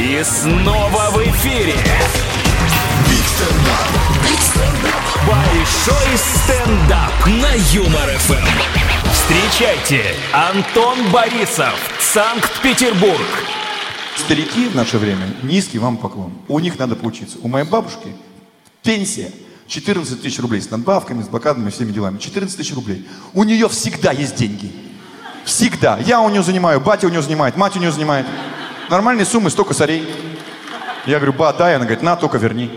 И снова в эфире. Большой стендап на Юмор ФМ. Встречайте, Антон Борисов, Санкт-Петербург. Старики в наше время, низкий вам поклон. У них надо поучиться. У моей бабушки пенсия 14 тысяч рублей с надбавками, с блокадами, всеми делами. 14 тысяч рублей. У нее всегда есть деньги. Всегда. Я у нее занимаю, батя у нее занимает, мать у нее занимает. Нормальные суммы, 100 косарей. Я говорю, ба, дай. Она говорит, на, только верни.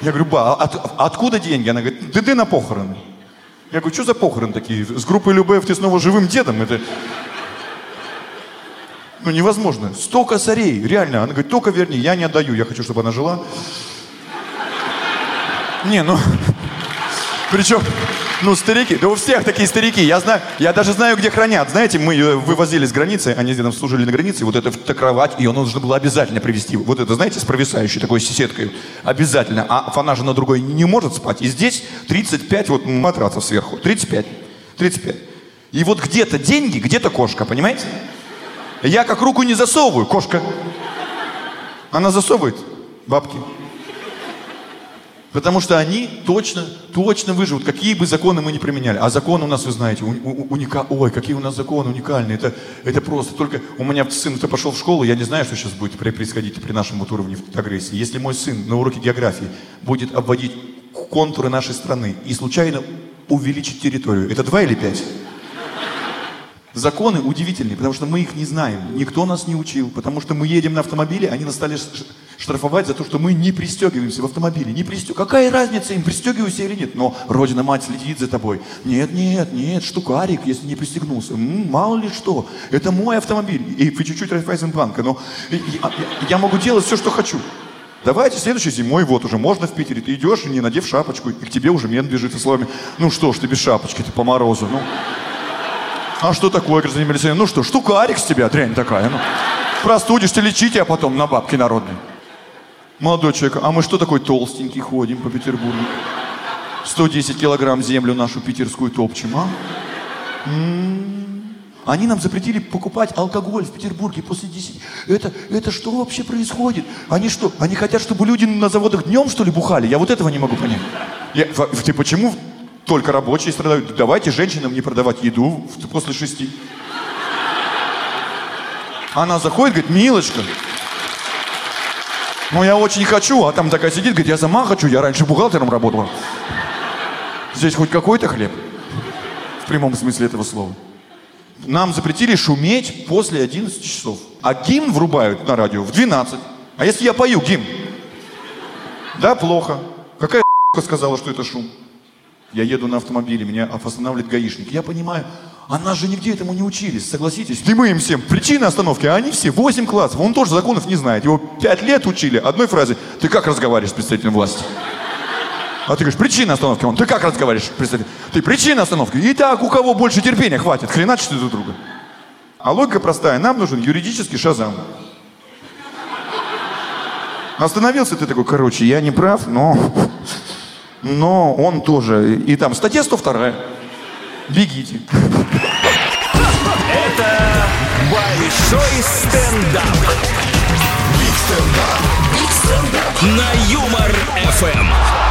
Я говорю, ба, а от- откуда деньги? Она говорит, да ты на похороны. Я говорю, что за похороны такие? С группой Любэв ты снова живым дедом? Это... Ну, невозможно. Сто косарей, реально. Она говорит, только верни, я не отдаю, я хочу, чтобы она жила. Не, ну... Причем, ну, старики, да у всех такие старики. Я знаю, я даже знаю, где хранят. Знаете, мы ее вывозили с границы, они с дедом служили на границе, вот эта кровать, ее нужно было обязательно привезти. Вот это, знаете, с провисающей такой сеткой. Обязательно. А она же на другой не может спать. И здесь 35 вот матрацев сверху. 35. 35. И вот где-то деньги, где-то кошка, понимаете? Я как руку не засовываю, кошка. Она засовывает бабки. Потому что они точно, точно выживут, какие бы законы мы ни применяли. А законы у нас, вы знаете, уника... Ой, какие у нас законы уникальные. Это, это просто только... У меня сын-то пошел в школу, я не знаю, что сейчас будет происходить при нашем вот уровне агрессии. Если мой сын на уроке географии будет обводить контуры нашей страны и случайно увеличить территорию, это два или пять? Законы удивительные, потому что мы их не знаем. Никто нас не учил, потому что мы едем на автомобиле, они нас стали ш- штрафовать за то, что мы не пристегиваемся в автомобиле. Не пристег... Какая разница, им пристегивайся или нет? Но Родина Мать следит за тобой. Нет, нет, нет, штукарик, если не пристегнулся. М, мало ли что. Это мой автомобиль. И вы чуть-чуть Райфайзенбанка, но я, я- я могу делать все, что хочу. Давайте следующей зимой, вот уже можно в Питере, ты идешь, не надев шапочку, и к тебе уже мент бежит со словами, ну что ж ты без шапочки, ты по морозу, ну. А что такое, гражданин милиционер? Ну что, штукарик с тебя, дрянь такая. Ну, простудишься, лечите, а потом на бабки народные. Молодой человек, а мы что такой толстенький ходим по Петербургу? 110 килограмм землю нашу питерскую топчем, а? М. Они нам запретили покупать алкоголь в Петербурге после 10. Это, это что вообще происходит? Они что, они хотят, чтобы люди на заводах днем, что ли, бухали? Я вот этого не могу понять. Я- ты почему только рабочие страдают? Давайте женщинам не продавать еду после шести. Она заходит, говорит, милочка, ну я очень хочу, а там такая сидит, говорит, я сама хочу, я раньше бухгалтером работала. Здесь хоть какой-то хлеб. В прямом смысле этого слова. Нам запретили шуметь после 11 часов. А гимн врубают на радио в 12. А если я пою гимн? Да, плохо. Какая сказала, что это шум? Я еду на автомобиле, меня останавливает гаишник. Я понимаю, а нас же нигде этому не учились, согласитесь. И мы им всем причины остановки, а они все 8 классов. Он тоже законов не знает. Его 5 лет учили одной фразе. Ты как разговариваешь с представителем власти? А ты говоришь, причина остановки. Он, ты как разговариваешь, представитель? Ты причина остановки. И так, у кого больше терпения хватит, хреначите друг друга. А логика простая. Нам нужен юридический шазам. Остановился ты такой, короче, я не прав, но... Но он тоже. И там статья 102. Бегите. Это большой стендап. На Юмор ФМ.